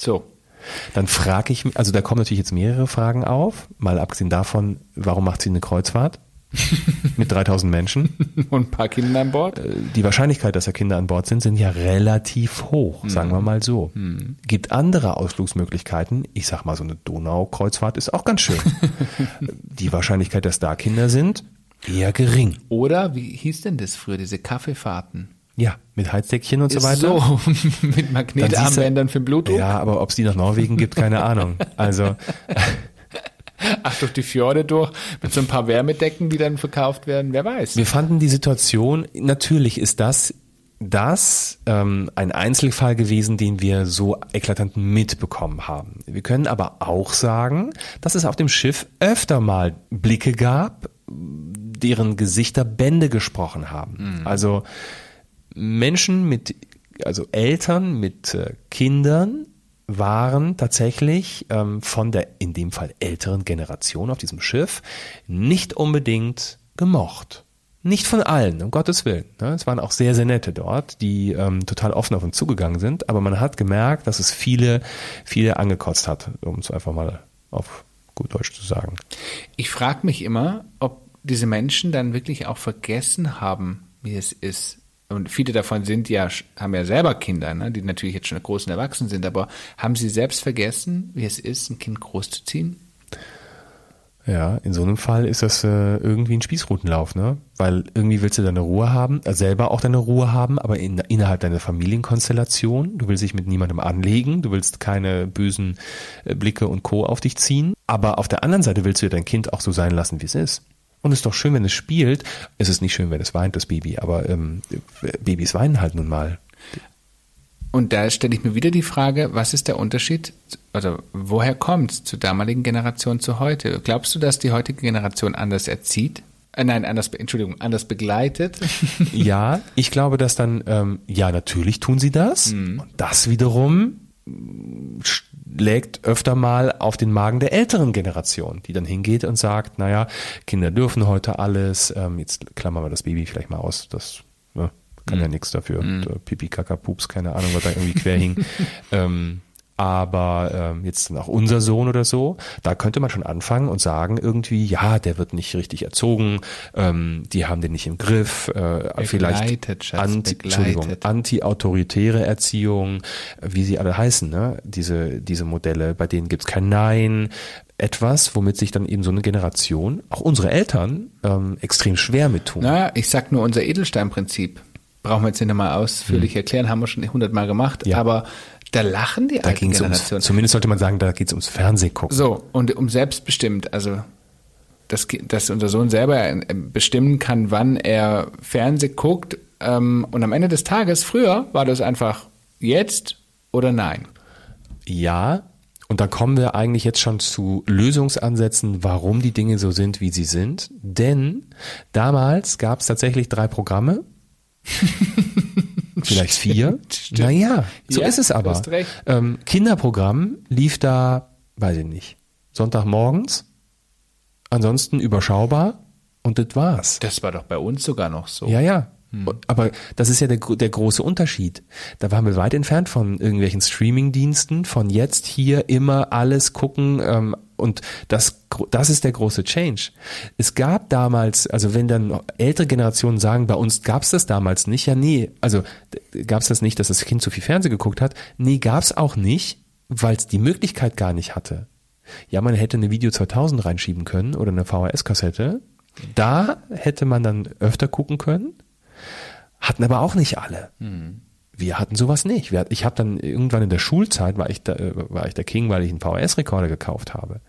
[SPEAKER 1] So.
[SPEAKER 2] Dann frage ich mich, also da kommen natürlich jetzt mehrere Fragen auf, mal abgesehen davon, warum macht sie eine Kreuzfahrt mit 3000 Menschen?
[SPEAKER 1] Und ein paar Kinder an Bord.
[SPEAKER 2] Äh, Die Wahrscheinlichkeit, dass da Kinder an Bord sind, sind ja relativ hoch, sagen wir mal so. Gibt andere Ausflugsmöglichkeiten. Ich sag mal, so eine Donaukreuzfahrt ist auch ganz schön. Die Wahrscheinlichkeit, dass da Kinder sind, eher gering.
[SPEAKER 1] Oder wie hieß denn das früher, diese Kaffeefahrten?
[SPEAKER 2] Ja, mit Heizdeckchen und so weiter.
[SPEAKER 1] So, mit Magnetarmbändern für den Blutdruck.
[SPEAKER 2] Ja, aber ob es die nach Norwegen gibt, keine Ahnung. Also
[SPEAKER 1] Ach, durch die Fjorde durch, mit so ein paar Wärmedecken, die dann verkauft werden, wer weiß.
[SPEAKER 2] Wir fanden die Situation, natürlich ist das das ähm, ein Einzelfall gewesen, den wir so eklatant mitbekommen haben. Wir können aber auch sagen, dass es auf dem Schiff öfter mal Blicke gab, deren Gesichter Bände gesprochen haben. Also Menschen mit, also Eltern mit äh, Kindern waren tatsächlich ähm, von der in dem Fall älteren Generation auf diesem Schiff nicht unbedingt gemocht. Nicht von allen, um Gottes Willen. Ne? Es waren auch sehr, sehr nette dort, die ähm, total offen auf uns zugegangen sind. Aber man hat gemerkt, dass es viele, viele angekotzt hat, um es einfach mal auf gut Deutsch zu sagen.
[SPEAKER 1] Ich frage mich immer, ob diese Menschen dann wirklich auch vergessen haben, wie es ist. Und viele davon sind ja, haben ja selber Kinder, ne, die natürlich jetzt schon groß und erwachsen sind, aber haben sie selbst vergessen, wie es ist, ein Kind großzuziehen?
[SPEAKER 2] Ja, in so einem Fall ist das äh, irgendwie ein Spießrutenlauf, ne? Weil irgendwie willst du deine Ruhe haben, äh, selber auch deine Ruhe haben, aber in, innerhalb deiner Familienkonstellation. Du willst dich mit niemandem anlegen, du willst keine bösen äh, Blicke und Co. auf dich ziehen. Aber auf der anderen Seite willst du ja dein Kind auch so sein lassen, wie es ist. Und es ist doch schön, wenn es spielt. Es ist nicht schön, wenn es weint, das Baby, aber ähm, Babys weinen halt nun mal.
[SPEAKER 1] Und da stelle ich mir wieder die Frage, was ist der Unterschied, also woher kommt es zur damaligen Generation zu heute? Glaubst du, dass die heutige Generation anders erzieht? Äh, nein, anders, Entschuldigung, anders begleitet?
[SPEAKER 2] Ja, ich glaube, dass dann, ähm, ja, natürlich tun sie das. Und das wiederum schlägt öfter mal auf den Magen der älteren Generation, die dann hingeht und sagt, naja, Kinder dürfen heute alles, ähm, jetzt klammern wir das Baby vielleicht mal aus, das ne, kann ja nichts dafür. Äh, Pipi, Kaka, Pups, keine Ahnung, was da irgendwie quer hing. ähm, aber ähm, jetzt dann auch unser Sohn oder so, da könnte man schon anfangen und sagen irgendwie, ja, der wird nicht richtig erzogen, ähm, die haben den nicht im Griff, äh, vielleicht
[SPEAKER 1] Schatz,
[SPEAKER 2] anti. Entschuldigung, anti-autoritäre Erziehung, wie sie alle heißen, ne? diese, diese Modelle, bei denen gibt's kein Nein, etwas, womit sich dann eben so eine Generation, auch unsere Eltern, ähm, extrem schwer mit tun.
[SPEAKER 1] Naja, ich sag nur unser Edelstein-Prinzip. Brauchen wir jetzt nicht nochmal ausführlich erklären, haben wir schon hundertmal gemacht,
[SPEAKER 2] Ja.
[SPEAKER 1] aber da lachen die
[SPEAKER 2] da
[SPEAKER 1] alten
[SPEAKER 2] es ums,
[SPEAKER 1] Generationen.
[SPEAKER 2] zumindest sollte man sagen, da geht's ums Fernsehgucken.
[SPEAKER 1] So, und um selbstbestimmt, also dass, dass unser Sohn selber äh, bestimmen kann, wann er Fernseh guckt. Ähm, und am Ende des Tages, früher war das einfach jetzt oder nein.
[SPEAKER 2] Ja, und da kommen wir eigentlich jetzt schon zu Lösungsansätzen, warum die Dinge so sind, wie sie sind. Denn damals gab es tatsächlich drei Programme. Vielleicht vier.
[SPEAKER 1] Stimmt.
[SPEAKER 2] Naja, so
[SPEAKER 1] Ja,
[SPEAKER 2] ist es aber. Ähm, Kinderprogramm lief da, weiß ich nicht, Sonntagmorgens. Ansonsten überschaubar und das war's.
[SPEAKER 1] Das war doch bei uns sogar noch so.
[SPEAKER 2] Ja, ja. Aber das ist ja der, der große Unterschied. Da waren wir weit entfernt von irgendwelchen Streaming-Diensten, von jetzt hier immer alles gucken ähm, und das, das ist der große Change. Es gab damals, also wenn dann ältere Generationen sagen, bei uns gab es das damals nicht, ja nee, also gab es das nicht, dass das Kind zu viel Fernsehen geguckt hat, nee, gab es auch nicht, weil es die Möglichkeit gar nicht hatte. Ja, man hätte eine Video 2000 reinschieben können oder eine VHS-Kassette. Da hätte man dann öfter gucken können hatten aber auch nicht alle. Mhm. Wir hatten sowas nicht. Ich habe dann irgendwann in der Schulzeit war ich, da, äh, war ich der King, weil ich einen VHS-Rekorder gekauft habe.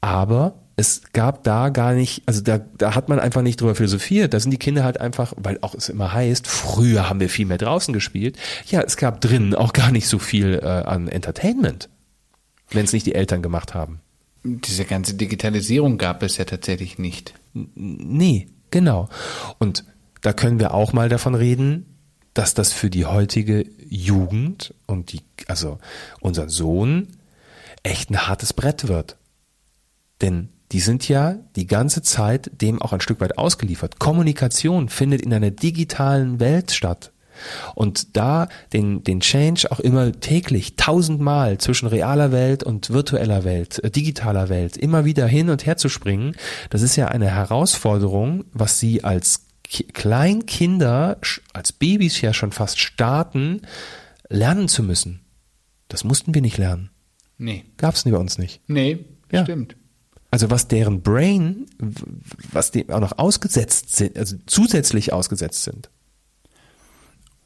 [SPEAKER 2] Aber es gab da gar nicht, also da, da hat man einfach nicht drüber philosophiert. Da sind die Kinder halt einfach, weil auch es immer heißt, früher haben wir viel mehr draußen gespielt. Ja, es gab drinnen auch gar nicht so viel äh, an Entertainment, wenn es nicht die Eltern gemacht haben.
[SPEAKER 1] Diese ganze Digitalisierung gab es ja tatsächlich nicht.
[SPEAKER 2] Nee, genau. Und da können wir auch mal davon reden, dass das für die heutige Jugend und die, also unser Sohn, echt ein hartes Brett wird. Denn die sind ja die ganze Zeit dem auch ein Stück weit ausgeliefert. Kommunikation findet in einer digitalen Welt statt. Und da den, den Change auch immer täglich, tausendmal zwischen realer Welt und virtueller Welt, äh, digitaler Welt, immer wieder hin und her zu springen, das ist ja eine Herausforderung, was sie als Kleinkinder als Babys ja schon fast starten, lernen zu müssen. Das mussten wir nicht lernen.
[SPEAKER 1] Nee.
[SPEAKER 2] Gab's bei uns nicht.
[SPEAKER 1] Nee, ja. stimmt.
[SPEAKER 2] Also was deren Brain, was die auch noch ausgesetzt sind, also zusätzlich ausgesetzt sind.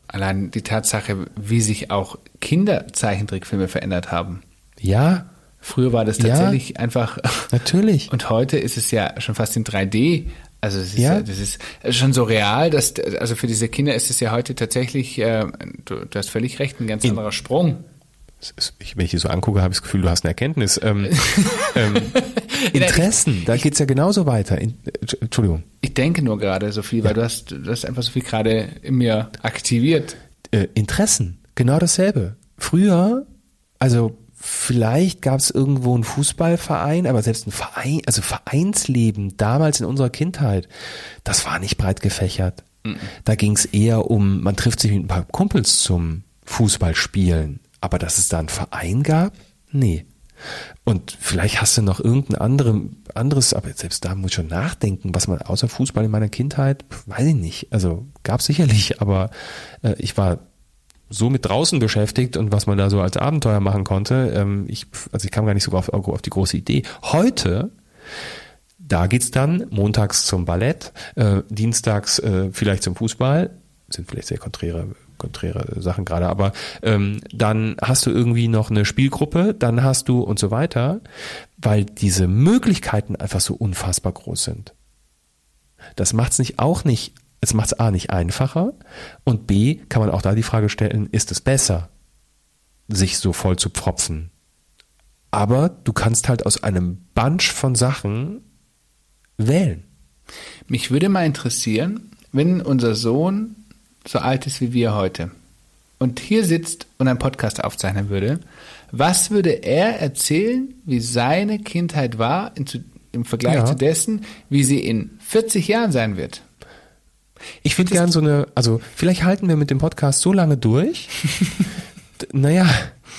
[SPEAKER 1] Allein die Tatsache, wie sich auch Kinderzeichentrickfilme verändert haben.
[SPEAKER 2] Ja.
[SPEAKER 1] Früher war das tatsächlich
[SPEAKER 2] ja,
[SPEAKER 1] einfach.
[SPEAKER 2] Natürlich.
[SPEAKER 1] Und heute ist es ja schon fast in 3D also das ist, ja? das ist schon so real, dass also für diese Kinder ist es ja heute tatsächlich, äh, du, du hast völlig recht, ein ganz In, anderer Sprung.
[SPEAKER 2] Ist, wenn ich dich so angucke, habe ich das Gefühl, du hast eine Erkenntnis. Ähm, ähm, Interessen, da geht es ja genauso weiter. In, Entschuldigung.
[SPEAKER 1] Ich denke nur gerade so viel, weil du hast, du hast einfach so viel gerade in mir aktiviert.
[SPEAKER 2] Äh, Interessen, genau dasselbe. Früher, also Vielleicht gab es irgendwo einen Fußballverein, aber selbst ein Verein, also Vereinsleben damals in unserer Kindheit, das war nicht breit gefächert. Mhm. Da ging es eher um, man trifft sich mit ein paar Kumpels zum Fußballspielen. Aber dass es da einen Verein gab? Nee. Und vielleicht hast du noch irgendein andere, anderes, aber selbst da muss ich schon nachdenken, was man außer Fußball in meiner Kindheit, weiß ich nicht. Also gab sicherlich, aber äh, ich war so mit draußen beschäftigt und was man da so als Abenteuer machen konnte. Ähm, ich, also ich kam gar nicht sogar auf, auf die große Idee. Heute, da geht's dann montags zum Ballett, äh, dienstags äh, vielleicht zum Fußball, sind vielleicht sehr konträre konträre Sachen gerade, aber ähm, dann hast du irgendwie noch eine Spielgruppe, dann hast du und so weiter, weil diese Möglichkeiten einfach so unfassbar groß sind. Das macht's nicht auch nicht es macht es A nicht einfacher und B kann man auch da die Frage stellen, ist es besser, sich so voll zu pfropfen? Aber du kannst halt aus einem Bunch von Sachen wählen.
[SPEAKER 1] Mich würde mal interessieren, wenn unser Sohn so alt ist wie wir heute und hier sitzt und einen Podcast aufzeichnen würde, was würde er erzählen, wie seine Kindheit war im Vergleich ja. zu dessen, wie sie in 40 Jahren sein wird?
[SPEAKER 2] Ich würde gern so eine, also vielleicht halten wir mit dem Podcast so lange durch. naja,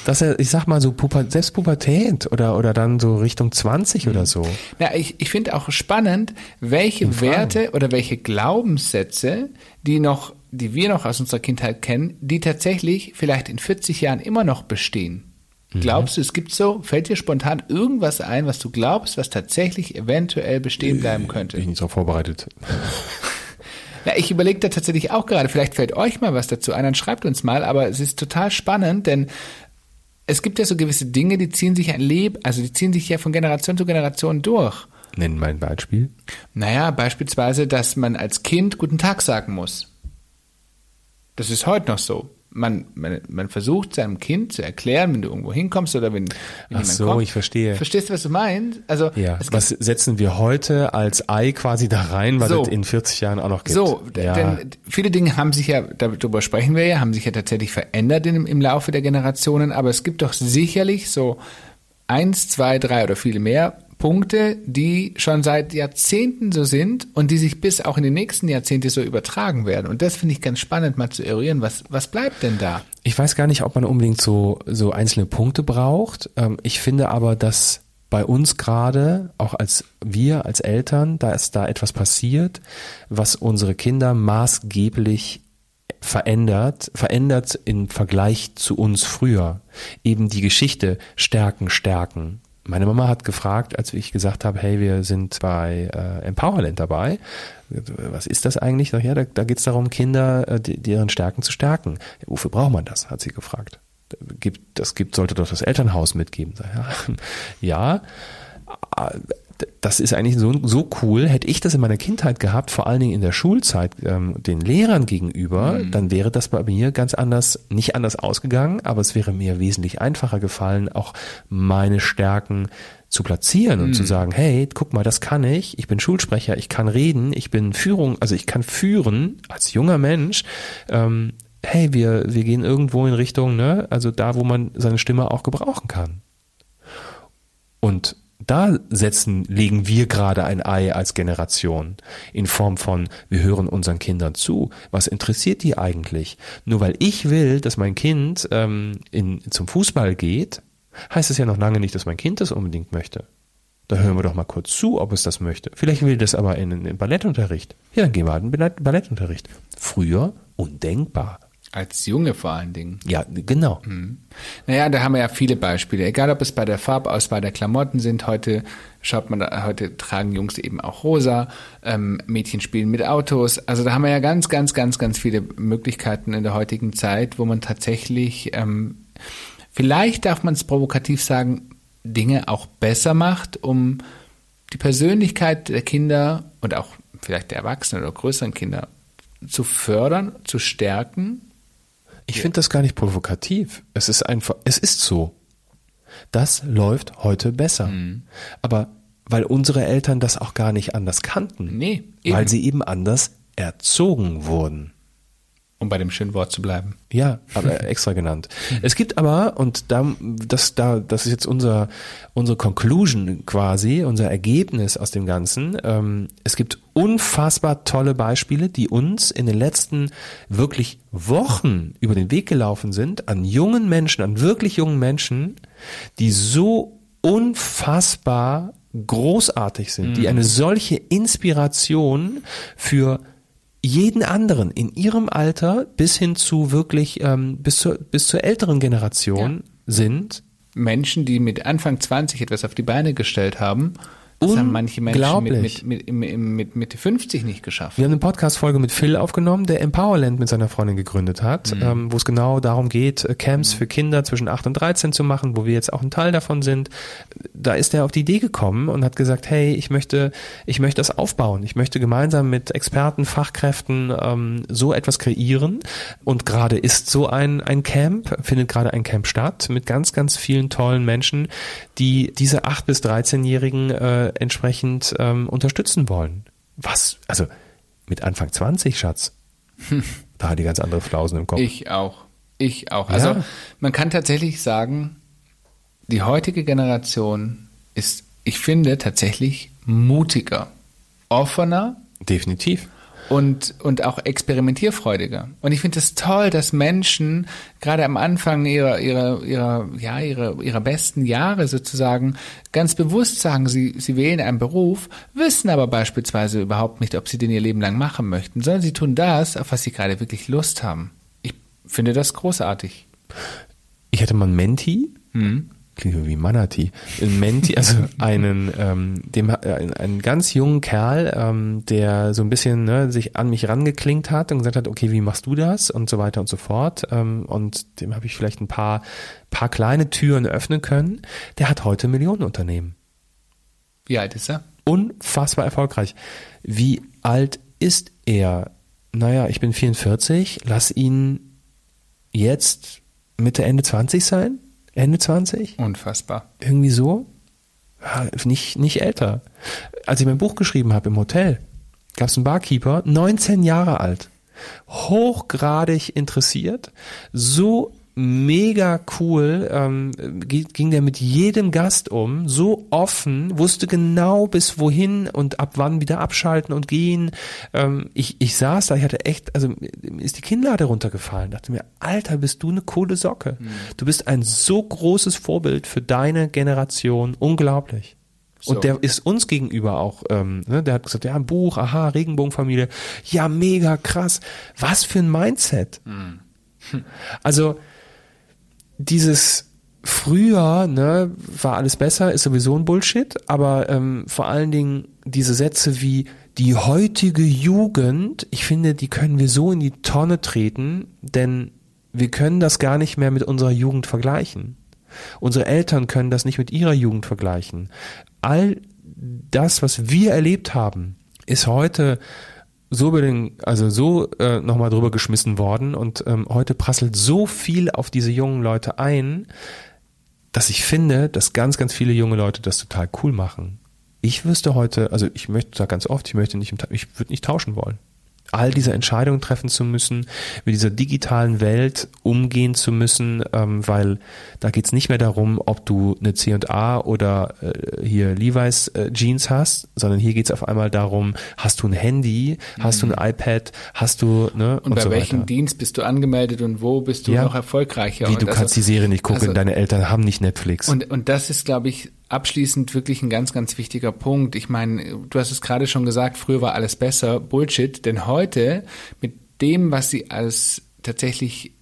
[SPEAKER 2] dass er, ich sag mal so Puber, selbst Pubertät oder, oder dann so Richtung 20 oder so.
[SPEAKER 1] Ja, ich, ich finde auch spannend, welche Werte oder welche Glaubenssätze, die noch, die wir noch aus unserer Kindheit kennen, die tatsächlich vielleicht in 40 Jahren immer noch bestehen. Mhm. Glaubst du, es gibt so, fällt dir spontan irgendwas ein, was du glaubst, was tatsächlich eventuell bestehen bleiben könnte?
[SPEAKER 2] Bin ich nicht darauf vorbereitet.
[SPEAKER 1] Na, ich überlege da tatsächlich auch gerade, vielleicht fällt euch mal was dazu ein, dann schreibt uns mal, aber es ist total spannend, denn es gibt ja so gewisse Dinge, die ziehen sich ein Leben, also die ziehen sich ja von Generation zu Generation durch.
[SPEAKER 2] Nennen mal ein Beispiel.
[SPEAKER 1] Naja, beispielsweise, dass man als Kind guten Tag sagen muss. Das ist heute noch so man, man, man versucht seinem Kind zu erklären, wenn du irgendwo hinkommst oder wenn, wenn
[SPEAKER 2] Ach so, kommt. ich verstehe.
[SPEAKER 1] Verstehst du, was du meinst? Also,
[SPEAKER 2] ja. was setzen wir heute als Ei quasi da rein, weil so, es in 40 Jahren auch noch gibt?
[SPEAKER 1] So, ja. denn viele Dinge haben sich ja, darüber sprechen wir ja, haben sich ja tatsächlich verändert im, im Laufe der Generationen, aber es gibt doch sicherlich so eins, zwei, drei oder viele mehr Punkte, die schon seit Jahrzehnten so sind und die sich bis auch in die nächsten Jahrzehnte so übertragen werden. Und das finde ich ganz spannend, mal zu eruieren. Was, was bleibt denn da?
[SPEAKER 2] Ich weiß gar nicht, ob man unbedingt so, so einzelne Punkte braucht. Ähm, ich finde aber, dass bei uns gerade, auch als wir, als Eltern, da ist da etwas passiert, was unsere Kinder maßgeblich verändert, verändert im Vergleich zu uns früher. Eben die Geschichte stärken, stärken. Meine Mama hat gefragt, als ich gesagt habe, hey, wir sind bei äh, Empowerland dabei. Was ist das eigentlich? Ja, da, da geht es darum, Kinder, äh, deren Stärken zu stärken. Wofür braucht man das? hat sie gefragt. Gibt, das gibt, sollte doch das Elternhaus mitgeben. Ja, ja das ist eigentlich so, so cool. Hätte ich das in meiner Kindheit gehabt, vor allen Dingen in der Schulzeit, ähm, den Lehrern gegenüber, mhm. dann wäre das bei mir ganz anders, nicht anders ausgegangen, aber es wäre mir wesentlich einfacher gefallen, auch meine Stärken zu platzieren und mhm. zu sagen, hey, guck mal, das kann ich, ich bin Schulsprecher, ich kann reden, ich bin Führung, also ich kann führen als junger Mensch, ähm, hey, wir, wir gehen irgendwo in Richtung, ne, also da, wo man seine Stimme auch gebrauchen kann. Und da setzen, legen wir gerade ein Ei als Generation in Form von, wir hören unseren Kindern zu. Was interessiert die eigentlich? Nur weil ich will, dass mein Kind ähm, in, zum Fußball geht, heißt es ja noch lange nicht, dass mein Kind das unbedingt möchte. Da hören wir doch mal kurz zu, ob es das möchte. Vielleicht will das aber in, in Ballettunterricht. Ja, dann gehen wir halt in Ballettunterricht. Früher undenkbar.
[SPEAKER 1] Als Junge vor allen Dingen.
[SPEAKER 2] Ja, genau.
[SPEAKER 1] Mhm. Naja, da haben wir ja viele Beispiele. Egal, ob es bei der Farbauswahl der Klamotten sind. Heute schaut man, da, heute tragen Jungs eben auch rosa. Ähm, Mädchen spielen mit Autos. Also da haben wir ja ganz, ganz, ganz, ganz viele Möglichkeiten in der heutigen Zeit, wo man tatsächlich, ähm, vielleicht darf man es provokativ sagen, Dinge auch besser macht, um die Persönlichkeit der Kinder und auch vielleicht der Erwachsenen oder größeren Kinder zu fördern, zu stärken
[SPEAKER 2] ich finde das gar nicht provokativ. Es ist einfach, es ist so. Das läuft heute besser. Mhm. Aber weil unsere Eltern das auch gar nicht anders kannten.
[SPEAKER 1] Nee,
[SPEAKER 2] eben. Weil sie eben anders erzogen wurden.
[SPEAKER 1] Um bei dem schönen Wort zu bleiben.
[SPEAKER 2] Ja, aber extra genannt. Es gibt aber, und da, das, da, das ist jetzt unser, unsere Conclusion quasi, unser Ergebnis aus dem Ganzen. Ähm, es gibt unfassbar tolle Beispiele, die uns in den letzten wirklich Wochen über den Weg gelaufen sind, an jungen Menschen, an wirklich jungen Menschen, die so unfassbar großartig sind, mhm. die eine solche Inspiration für jeden anderen in ihrem Alter bis hin zu wirklich ähm, bis zur bis zur älteren Generation ja. sind
[SPEAKER 1] Menschen, die mit Anfang 20 etwas auf die Beine gestellt haben das haben manche Menschen mit, mit, mit, mit, Mitte 50 nicht geschafft.
[SPEAKER 2] Wir haben eine Podcast-Folge mit Phil aufgenommen, der Empowerland mit seiner Freundin gegründet hat, mhm. ähm, wo es genau darum geht, äh, Camps mhm. für Kinder zwischen 8 und 13 zu machen, wo wir jetzt auch ein Teil davon sind. Da ist er auf die Idee gekommen und hat gesagt, hey, ich möchte, ich möchte das aufbauen. Ich möchte gemeinsam mit Experten, Fachkräften ähm, so etwas kreieren. Und gerade ist so ein, ein Camp, findet gerade ein Camp statt mit ganz, ganz vielen tollen Menschen, die diese 8 bis 13-Jährigen äh, entsprechend ähm, unterstützen wollen. Was? Also mit Anfang 20, Schatz. Da hat die ganz andere Flausen im Kopf.
[SPEAKER 1] Ich auch. Ich auch. Also ja. man kann tatsächlich sagen, die heutige Generation ist, ich finde, tatsächlich mutiger, offener.
[SPEAKER 2] Definitiv
[SPEAKER 1] und, und auch experimentierfreudiger. Und ich finde es das toll, dass Menschen gerade am Anfang ihrer, ihrer, ihrer, ja, ihrer, ihrer besten Jahre sozusagen ganz bewusst sagen, sie, sie wählen einen Beruf, wissen aber beispielsweise überhaupt nicht, ob sie den ihr Leben lang machen möchten, sondern sie tun das, auf was sie gerade wirklich Lust haben. Ich finde das großartig.
[SPEAKER 2] Ich hatte mal einen Menti, mhm klingt wie Manati, ein Menti, also einen, ähm, dem, äh, einen ganz jungen Kerl, ähm, der so ein bisschen ne, sich an mich rangeklingt hat und gesagt hat, okay, wie machst du das und so weiter und so fort. Ähm, und dem habe ich vielleicht ein paar, paar kleine Türen öffnen können. Der hat heute Millionenunternehmen.
[SPEAKER 1] Wie alt ist er?
[SPEAKER 2] Unfassbar erfolgreich. Wie alt ist er? Naja, ich bin 44, lass ihn jetzt Mitte, Ende 20 sein. Ende 20?
[SPEAKER 1] Unfassbar.
[SPEAKER 2] Irgendwie so? Ja, nicht, nicht älter. Als ich mein Buch geschrieben habe im Hotel, gab es einen Barkeeper, 19 Jahre alt, hochgradig interessiert, so mega cool, ähm, ging der mit jedem Gast um, so offen, wusste genau bis wohin und ab wann wieder abschalten und gehen. Ähm, ich, ich saß da, ich hatte echt, also ist die Kinnlade runtergefallen, dachte mir, Alter, bist du eine coole Socke. Mhm. Du bist ein so großes Vorbild für deine Generation, unglaublich. So. Und der ist uns gegenüber auch, ähm, ne, der hat gesagt, ja, ein Buch, aha, Regenbogenfamilie, ja, mega krass. Was für ein Mindset. Mhm. Also dieses früher, ne, war alles besser, ist sowieso ein Bullshit, aber ähm, vor allen Dingen diese Sätze wie die heutige Jugend, ich finde, die können wir so in die Tonne treten, denn wir können das gar nicht mehr mit unserer Jugend vergleichen. Unsere Eltern können das nicht mit ihrer Jugend vergleichen. All das, was wir erlebt haben, ist heute so über den, also so äh, nochmal drüber geschmissen worden und ähm, heute prasselt so viel auf diese jungen Leute ein, dass ich finde, dass ganz, ganz viele junge Leute das total cool machen. Ich wüsste heute, also ich möchte da ganz oft, ich möchte nicht, ich würde nicht tauschen wollen all diese Entscheidungen treffen zu müssen, mit dieser digitalen Welt umgehen zu müssen, ähm, weil da geht's nicht mehr darum, ob du eine C&A oder äh, hier Levi's äh, Jeans hast, sondern hier geht's auf einmal darum, hast du ein Handy, hast mhm. du ein iPad, hast du ne
[SPEAKER 1] und, und bei so welchem Dienst bist du angemeldet und wo bist du ja. noch erfolgreicher?
[SPEAKER 2] Wie
[SPEAKER 1] und
[SPEAKER 2] du also, kannst die Serie nicht gucken, also, deine Eltern haben nicht Netflix.
[SPEAKER 1] Und und das ist, glaube ich, abschließend wirklich ein ganz, ganz wichtiger Punkt. Ich meine, du hast es gerade schon gesagt, früher war alles besser. Bullshit. Denn heute mit dem, was sie als tatsächlich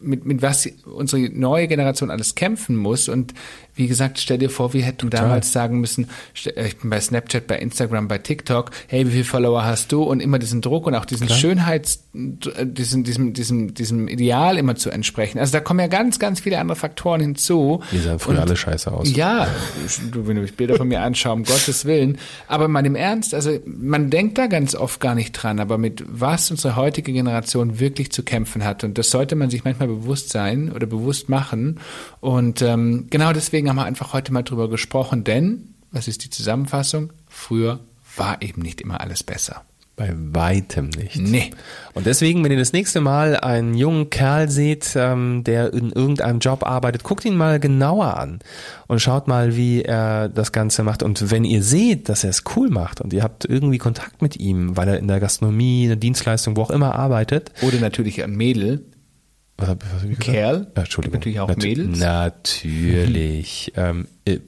[SPEAKER 1] mit, mit was unsere neue Generation alles kämpfen muss und wie gesagt, stell dir vor, wir hätten Total. damals sagen müssen, äh, ich bin bei Snapchat, bei Instagram, bei TikTok, hey, wie viele Follower hast du? Und immer diesen Druck und auch diesen Klar. Schönheits, äh, diesem, diesem, diesem, diesem Ideal immer zu entsprechen. Also da kommen ja ganz, ganz viele andere Faktoren hinzu.
[SPEAKER 2] Die sahen früher und, alle scheiße aus.
[SPEAKER 1] Ja, du, wenn du mich Bilder von mir anschaust, um Gottes Willen. Aber mal im Ernst, also man denkt da ganz oft gar nicht dran, aber mit was unsere heutige Generation wirklich zu kämpfen hat. Und das sollte man sich manchmal bewusst sein oder bewusst machen. Und ähm, genau deswegen deswegen haben wir einfach heute mal drüber gesprochen, denn, was ist die Zusammenfassung? Früher war eben nicht immer alles besser.
[SPEAKER 2] Bei weitem nicht.
[SPEAKER 1] Nee.
[SPEAKER 2] Und deswegen, wenn ihr das nächste Mal einen jungen Kerl seht, ähm, der in irgendeinem Job arbeitet, guckt ihn mal genauer an und schaut mal, wie er das Ganze macht. Und wenn ihr seht, dass er es cool macht und ihr habt irgendwie Kontakt mit ihm, weil er in der Gastronomie, in der Dienstleistung, wo auch immer arbeitet.
[SPEAKER 1] Oder natürlich ein Mädel,
[SPEAKER 2] was hab, was hab
[SPEAKER 1] ich Kerl.
[SPEAKER 2] Ja, Entschuldigung.
[SPEAKER 1] Natürlich auch
[SPEAKER 2] Nat
[SPEAKER 1] Mädels.
[SPEAKER 2] Natürlich. ähm, äh,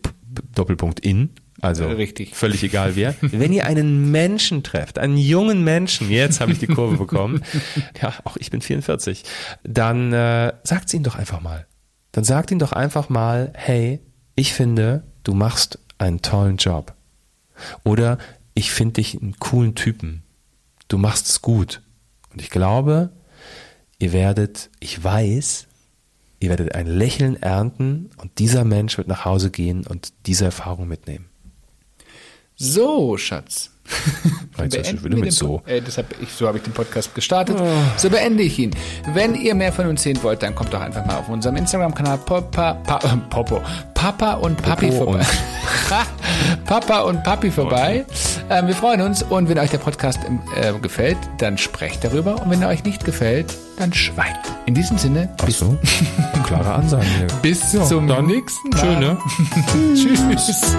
[SPEAKER 2] Doppelpunkt in. Also
[SPEAKER 1] Richtig.
[SPEAKER 2] völlig egal wer. Wenn ihr einen Menschen trefft, einen jungen Menschen, jetzt habe ich die Kurve bekommen, ja, auch ich bin 44, dann äh, sagt's ihm doch einfach mal. Dann sagt ihm doch einfach mal, hey, ich finde, du machst einen tollen Job. Oder ich finde dich einen coolen Typen. Du machst es gut. Und ich glaube, ihr werdet, ich weiß, ihr werdet ein Lächeln ernten und dieser Mensch wird nach Hause gehen und diese Erfahrung mitnehmen.
[SPEAKER 1] So, Schatz.
[SPEAKER 2] Jetzt ich mit so.
[SPEAKER 1] Äh, deshalb, ich, so habe ich den Podcast gestartet. Oh. So beende ich ihn. Wenn ihr mehr von uns sehen wollt, dann kommt doch einfach mal auf unserem Instagram-Kanal Papa, pa, äh, Popo, Papa und Papi Popo vorbei. Und. Papa und Papi vorbei. Ähm, wir freuen uns und wenn euch der Podcast äh, gefällt, dann sprecht darüber und wenn er euch nicht gefällt, dann schweigt. In diesem Sinne,
[SPEAKER 2] bis so. klare Ansage.
[SPEAKER 1] bis ja, zum nächsten Mal.
[SPEAKER 2] Schön, ne?
[SPEAKER 1] Tschüss.